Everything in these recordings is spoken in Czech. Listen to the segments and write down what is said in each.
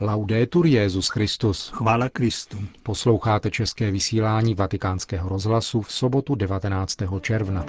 Laudetur Jezus Christus. Chvála Kristu. Posloucháte české vysílání Vatikánského rozhlasu v sobotu 19. června.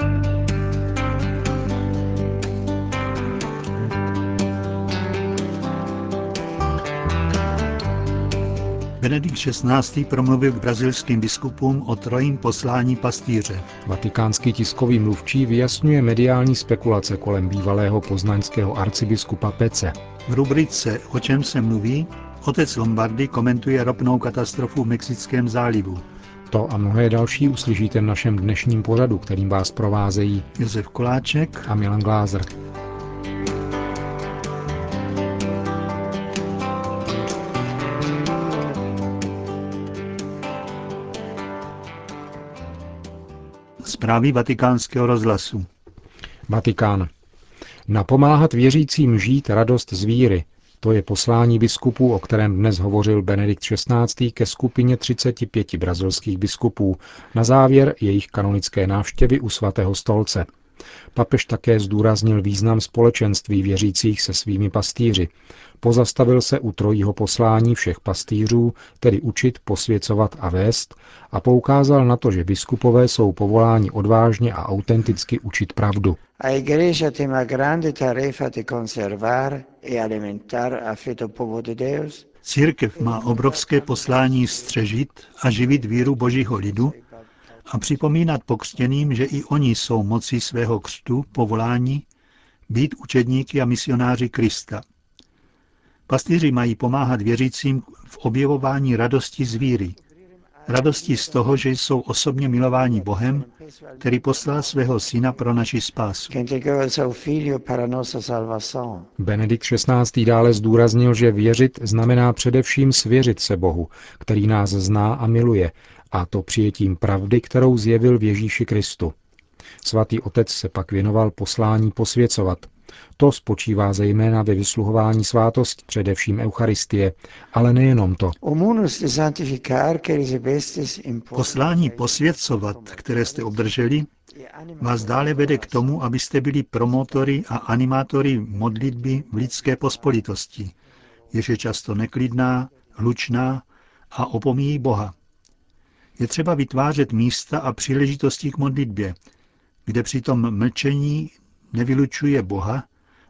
Benedikt XVI. promluvil k brazilským biskupům o trojím poslání pastýře. Vatikánský tiskový mluvčí vyjasňuje mediální spekulace kolem bývalého poznaňského arcibiskupa Pece. V rubrice O čem se mluví otec Lombardy komentuje ropnou katastrofu v Mexickém zálivu. To a mnohé další uslyšíte v našem dnešním pořadu, kterým vás provázejí Josef Koláček a Milan Glázer. Zprávy vatikánského rozhlasu. Vatikán. Napomáhat věřícím žít radost z víry. To je poslání biskupů, o kterém dnes hovořil Benedikt XVI. ke skupině 35 brazilských biskupů na závěr jejich kanonické návštěvy u svatého stolce. Papež také zdůraznil význam společenství věřících se svými pastýři. Pozastavil se u trojího poslání všech pastýřů, tedy učit, posvěcovat a vést, a poukázal na to, že biskupové jsou povoláni odvážně a autenticky učit pravdu. A igreja tem a grande tarefa de conservar e alimentar a fé do povo de Deus. Církev má obrovské poslání střežit a živit víru božího lidu a připomínat pokřtěným, že i oni jsou mocí svého křtu, povolání, být učedníky a misionáři Krista. Pastýři mají pomáhat věřícím v objevování radosti z víry, radosti z toho, že jsou osobně milováni Bohem, který poslal svého syna pro naši spásu. Benedikt XVI. dále zdůraznil, že věřit znamená především svěřit se Bohu, který nás zná a miluje, a to přijetím pravdy, kterou zjevil v Ježíši Kristu. Svatý otec se pak věnoval poslání posvěcovat. To spočívá zejména ve vysluhování svátosti, především Eucharistie, ale nejenom to. Poslání posvěcovat, které jste obdrželi, vás dále vede k tomu, abyste byli promotory a animátory modlitby v lidské pospolitosti, jež je často neklidná, hlučná a opomíjí Boha. Je třeba vytvářet místa a příležitosti k modlitbě, kde přitom mlčení nevylučuje Boha,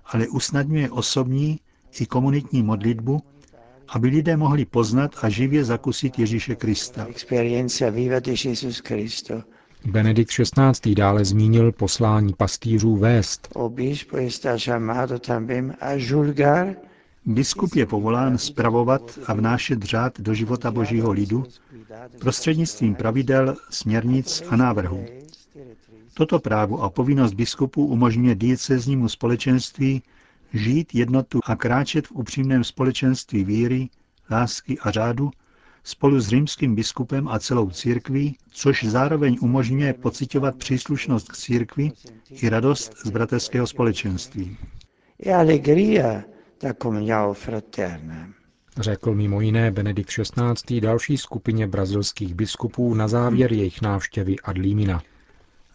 ale usnadňuje osobní i komunitní modlitbu, aby lidé mohli poznat a živě zakusit Ježíše Krista. Benedikt XVI. dále zmínil poslání pastýřů vést. Biskup je povolán spravovat a vnášet řád do života božího lidu prostřednictvím pravidel, směrnic a návrhů. Toto právo a povinnost biskupu umožňuje dieceznímu společenství žít jednotu a kráčet v upřímném společenství víry, lásky a řádu spolu s římským biskupem a celou církví, což zároveň umožňuje pocitovat příslušnost k církvi i radost z bratrského společenství. E Řekl mimo jiné Benedikt XVI. další skupině brazilských biskupů na závěr jejich návštěvy Adlímina.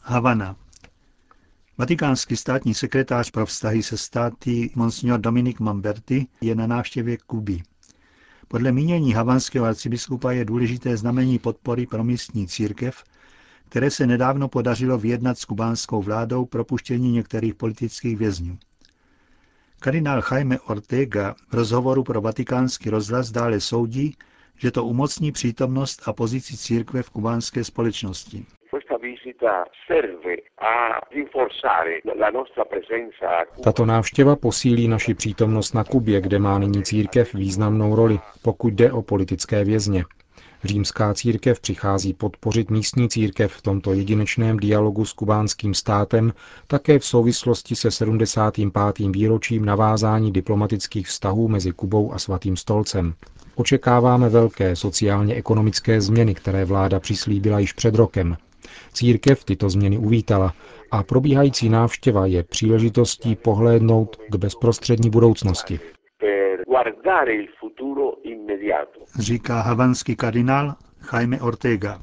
Havana. Vatikánský státní sekretář pro vztahy se státy Monsignor Dominik Mamberti je na návštěvě Kuby. Podle mínění havanského arcibiskupa je důležité znamení podpory pro místní církev, které se nedávno podařilo vyjednat s kubánskou vládou propuštění některých politických vězňů. Kardinál Jaime Ortega v rozhovoru pro vatikánský rozhlas dále soudí, že to umocní přítomnost a pozici církve v kubánské společnosti. Tato návštěva posílí naši přítomnost na Kubě, kde má nyní církev významnou roli, pokud jde o politické vězně. Římská církev přichází podpořit místní církev v tomto jedinečném dialogu s kubánským státem také v souvislosti se 75. výročím navázání diplomatických vztahů mezi Kubou a Svatým stolcem. Očekáváme velké sociálně-ekonomické změny, které vláda přislíbila již před rokem. Církev tyto změny uvítala a probíhající návštěva je příležitostí pohlédnout k bezprostřední budoucnosti. Říká havanský kardinál Jaime Ortega.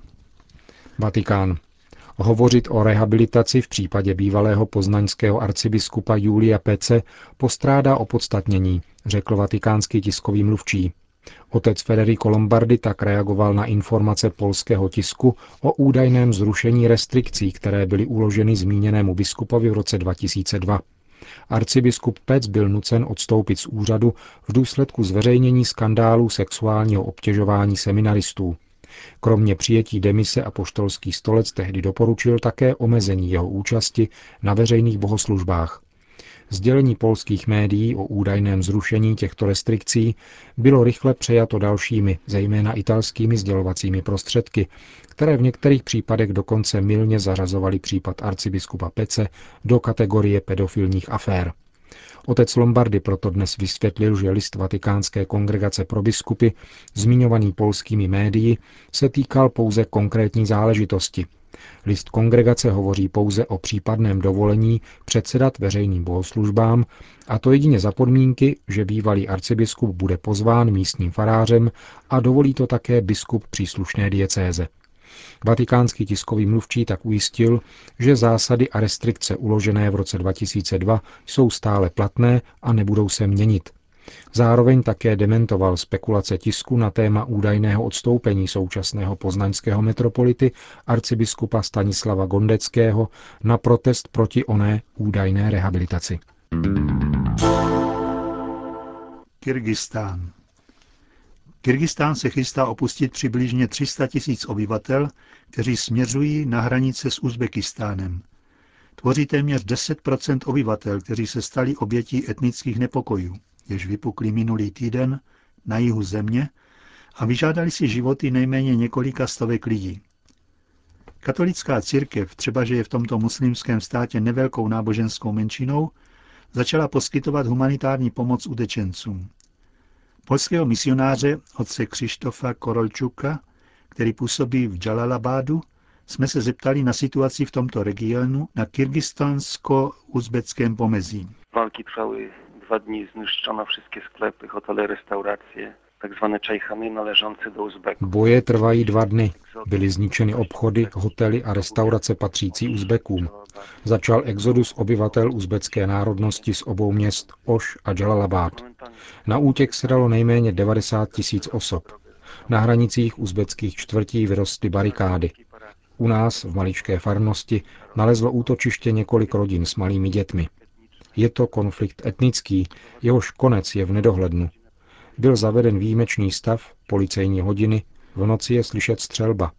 Vatikán. Hovořit o rehabilitaci v případě bývalého poznaňského arcibiskupa Julia Pece postrádá opodstatnění, řekl vatikánský tiskový mluvčí. Otec Federico Lombardi tak reagoval na informace polského tisku o údajném zrušení restrikcí, které byly uloženy zmíněnému biskupovi v roce 2002. Arcibiskup Pec byl nucen odstoupit z úřadu v důsledku zveřejnění skandálu sexuálního obtěžování seminaristů. Kromě přijetí demise a poštolský stolec tehdy doporučil také omezení jeho účasti na veřejných bohoslužbách. Sdělení polských médií o údajném zrušení těchto restrikcí bylo rychle přejato dalšími, zejména italskými sdělovacími prostředky, které v některých případech dokonce milně zařazovali případ arcibiskupa Pece do kategorie pedofilních afér. Otec Lombardy proto dnes vysvětlil, že list Vatikánské kongregace pro biskupy, zmiňovaný polskými médii, se týkal pouze konkrétní záležitosti. List kongregace hovoří pouze o případném dovolení předsedat veřejným bohoslužbám, a to jedině za podmínky, že bývalý arcibiskup bude pozván místním farářem a dovolí to také biskup příslušné diecéze. Vatikánský tiskový mluvčí tak ujistil, že zásady a restrikce uložené v roce 2002 jsou stále platné a nebudou se měnit. Zároveň také dementoval spekulace tisku na téma údajného odstoupení současného poznaňského metropolity arcibiskupa Stanislava Gondeckého na protest proti oné údajné rehabilitaci. Kyrgyzstán. Kyrgyzstán se chystá opustit přibližně 300 tisíc obyvatel, kteří směřují na hranice s Uzbekistánem. Tvoří téměř 10% obyvatel, kteří se stali obětí etnických nepokojů, jež vypukly minulý týden na jihu země a vyžádali si životy nejméně několika stovek lidí. Katolická církev, třeba že je v tomto muslimském státě nevelkou náboženskou menšinou, začala poskytovat humanitární pomoc utečencům. Polského misionáře otce Křištofa Korolčuka, který působí v Jalalabadu, jsme se zeptali na situaci v tomto regionu na kyrgyzstansko-uzbeckém pomezí. Walki trwały dwa dni, zniszczono wszystkie sklepy, hotele, restauracje. Boje trvají dva dny. Byly zničeny obchody, hotely a restaurace patřící Uzbekům. Začal exodus obyvatel uzbecké národnosti z obou měst Oš a Jalalabad. Na útěk se dalo nejméně 90 tisíc osob. Na hranicích uzbeckých čtvrtí vyrostly barikády. U nás, v maličké farnosti, nalezlo útočiště několik rodin s malými dětmi. Je to konflikt etnický, jehož konec je v nedohlednu. Byl zaveden výjimečný stav, policejní hodiny, v noci je slyšet střelba.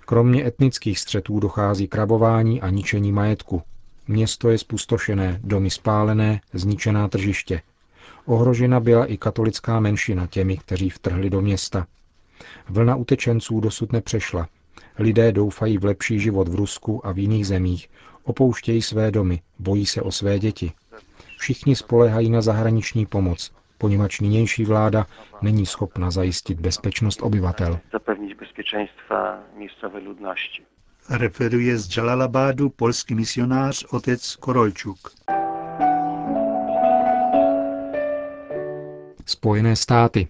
Kromě etnických střetů dochází k rabování a ničení majetku. Město je spustošené, domy spálené, zničená tržiště. Ohrožena byla i katolická menšina těmi, kteří vtrhli do města. Vlna utečenců dosud nepřešla. Lidé doufají v lepší život v Rusku a v jiných zemích, opouštějí své domy, bojí se o své děti. Všichni spolehají na zahraniční pomoc, poněvadž nynější vláda není schopna zajistit bezpečnost obyvatel. Zapewnić bezpieczeństwa miejscowej ludności. Referuje z Jalalabadu polský misionář otec Korolčuk. Spojené státy.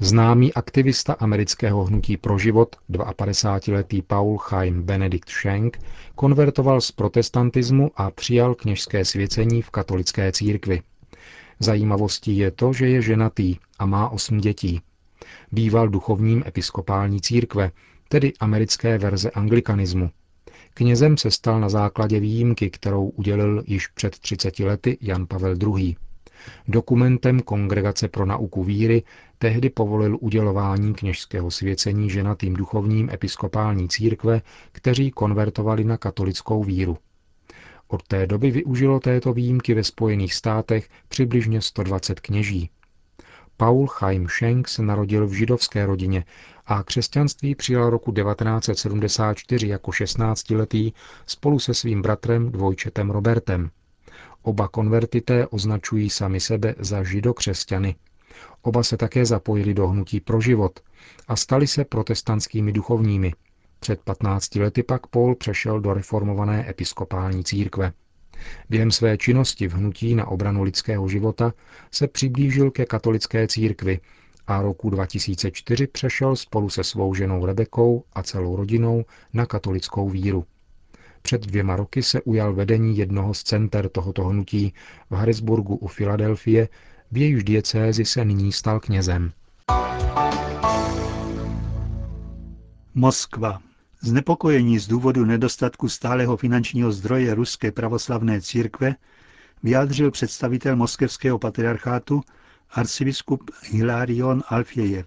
Známý aktivista amerického hnutí pro život, 52-letý Paul Chaim Benedikt Schenk, konvertoval z protestantismu a přijal kněžské svěcení v katolické církvi. Zajímavostí je to, že je ženatý a má osm dětí. Býval duchovním episkopální církve, tedy americké verze anglikanismu. Knězem se stal na základě výjimky, kterou udělil již před 30 lety Jan Pavel II. Dokumentem Kongregace pro nauku víry tehdy povolil udělování kněžského svěcení ženatým duchovním episkopální církve, kteří konvertovali na katolickou víru. Od té doby využilo této výjimky ve Spojených státech přibližně 120 kněží. Paul Chaim Schenk se narodil v židovské rodině a křesťanství přijal roku 1974 jako 16-letý spolu se svým bratrem dvojčetem Robertem. Oba konvertité označují sami sebe za židokřesťany. Oba se také zapojili do hnutí pro život a stali se protestantskými duchovními. Před 15 lety pak Paul přešel do reformované episkopální církve. Během své činnosti v hnutí na obranu lidského života se přiblížil ke katolické církvi a roku 2004 přešel spolu se svou ženou Rebekou a celou rodinou na katolickou víru. Před dvěma roky se ujal vedení jednoho z center tohoto hnutí v Harrisburgu u Filadelfie, v jejíž diecézi se nyní stal knězem. Moskva. Znepokojení z důvodu nedostatku stálého finančního zdroje Ruské pravoslavné církve vyjádřil představitel moskevského patriarchátu arcibiskup Hilarion Alfiejev.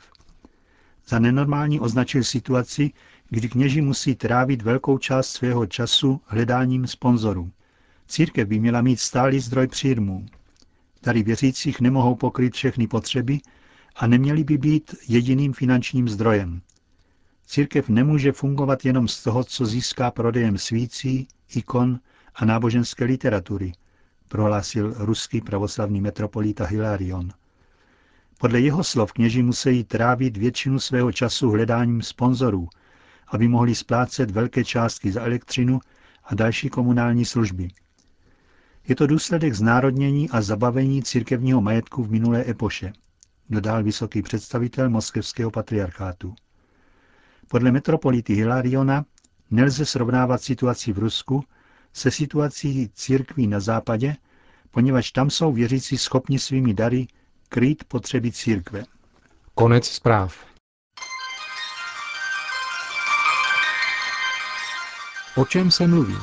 Za nenormální označil situaci, kdy kněži musí trávit velkou část svého času hledáním sponzorů. Církev by měla mít stálý zdroj příjmů. Tady věřících nemohou pokryt všechny potřeby a neměly by být jediným finančním zdrojem. Církev nemůže fungovat jenom z toho, co získá prodejem svící, ikon a náboženské literatury, prohlásil ruský pravoslavný metropolita Hilarion. Podle jeho slov kněži musí trávit většinu svého času hledáním sponzorů, aby mohli splácet velké částky za elektřinu a další komunální služby. Je to důsledek znárodnění a zabavení církevního majetku v minulé epoše, dodal vysoký představitel moskevského patriarchátu. Podle metropolity Hilariona nelze srovnávat situaci v Rusku se situací církví na západě, poněvadž tam jsou věřící schopni svými dary krýt potřeby církve. Konec zpráv. O čem se mluví?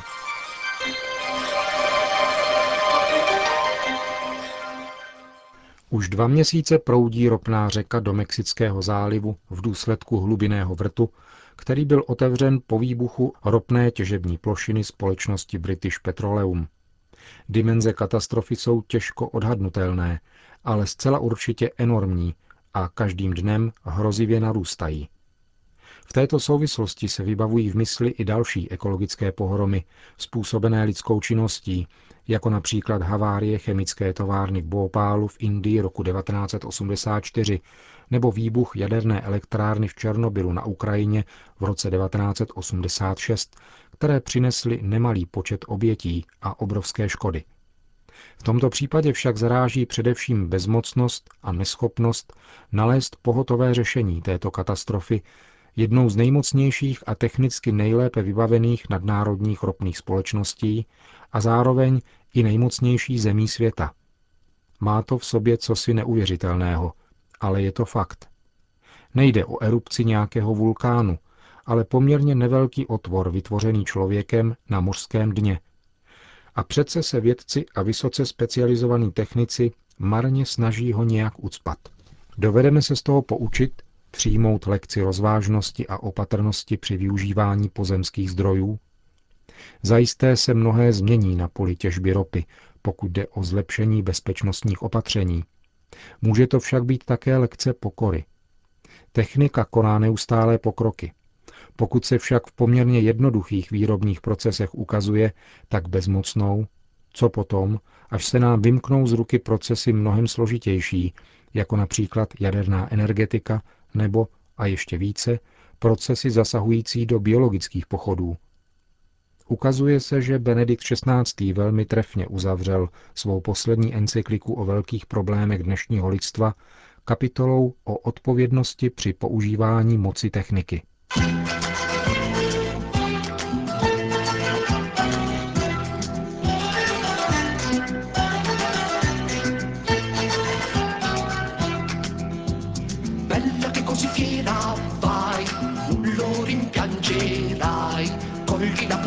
Už dva měsíce proudí ropná řeka do Mexického zálivu v důsledku hlubinného vrtu, který byl otevřen po výbuchu ropné těžební plošiny společnosti British Petroleum. Dimenze katastrofy jsou těžko odhadnutelné, ale zcela určitě enormní a každým dnem hrozivě narůstají. V této souvislosti se vybavují v mysli i další ekologické pohromy, způsobené lidskou činností, jako například havárie chemické továrny v Bhopálu v Indii roku 1984 nebo výbuch jaderné elektrárny v Černobylu na Ukrajině v roce 1986, které přinesly nemalý počet obětí a obrovské škody. V tomto případě však zaráží především bezmocnost a neschopnost nalézt pohotové řešení této katastrofy jednou z nejmocnějších a technicky nejlépe vybavených nadnárodních ropných společností a zároveň i nejmocnější zemí světa. Má to v sobě cosi neuvěřitelného, ale je to fakt. Nejde o erupci nějakého vulkánu, ale poměrně nevelký otvor vytvořený člověkem na mořském dně. A přece se vědci a vysoce specializovaní technici marně snaží ho nějak ucpat. Dovedeme se z toho poučit přijmout lekci rozvážnosti a opatrnosti při využívání pozemských zdrojů? Zajisté se mnohé změní na poli těžby ropy, pokud jde o zlepšení bezpečnostních opatření. Může to však být také lekce pokory. Technika koná neustálé pokroky. Pokud se však v poměrně jednoduchých výrobních procesech ukazuje tak bezmocnou, co potom, až se nám vymknou z ruky procesy mnohem složitější, jako například jaderná energetika nebo, a ještě více, procesy zasahující do biologických pochodů. Ukazuje se, že Benedikt XVI. velmi trefně uzavřel svou poslední encykliku o velkých problémech dnešního lidstva kapitolou o odpovědnosti při používání moci techniky.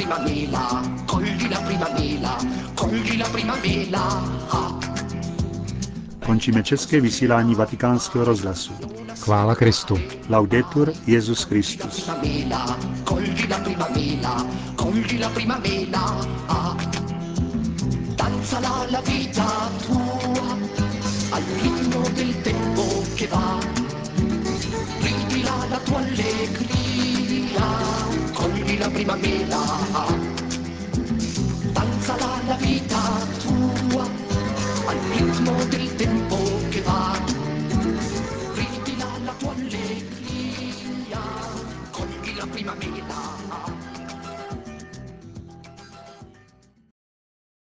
Prima mela, cogli la prima mela, cogli la prima mela. Končíme české vysílání vatikánského rozhlasu. Chvála Kristu. Laudetur Jezus Christus. Danzala la vita tua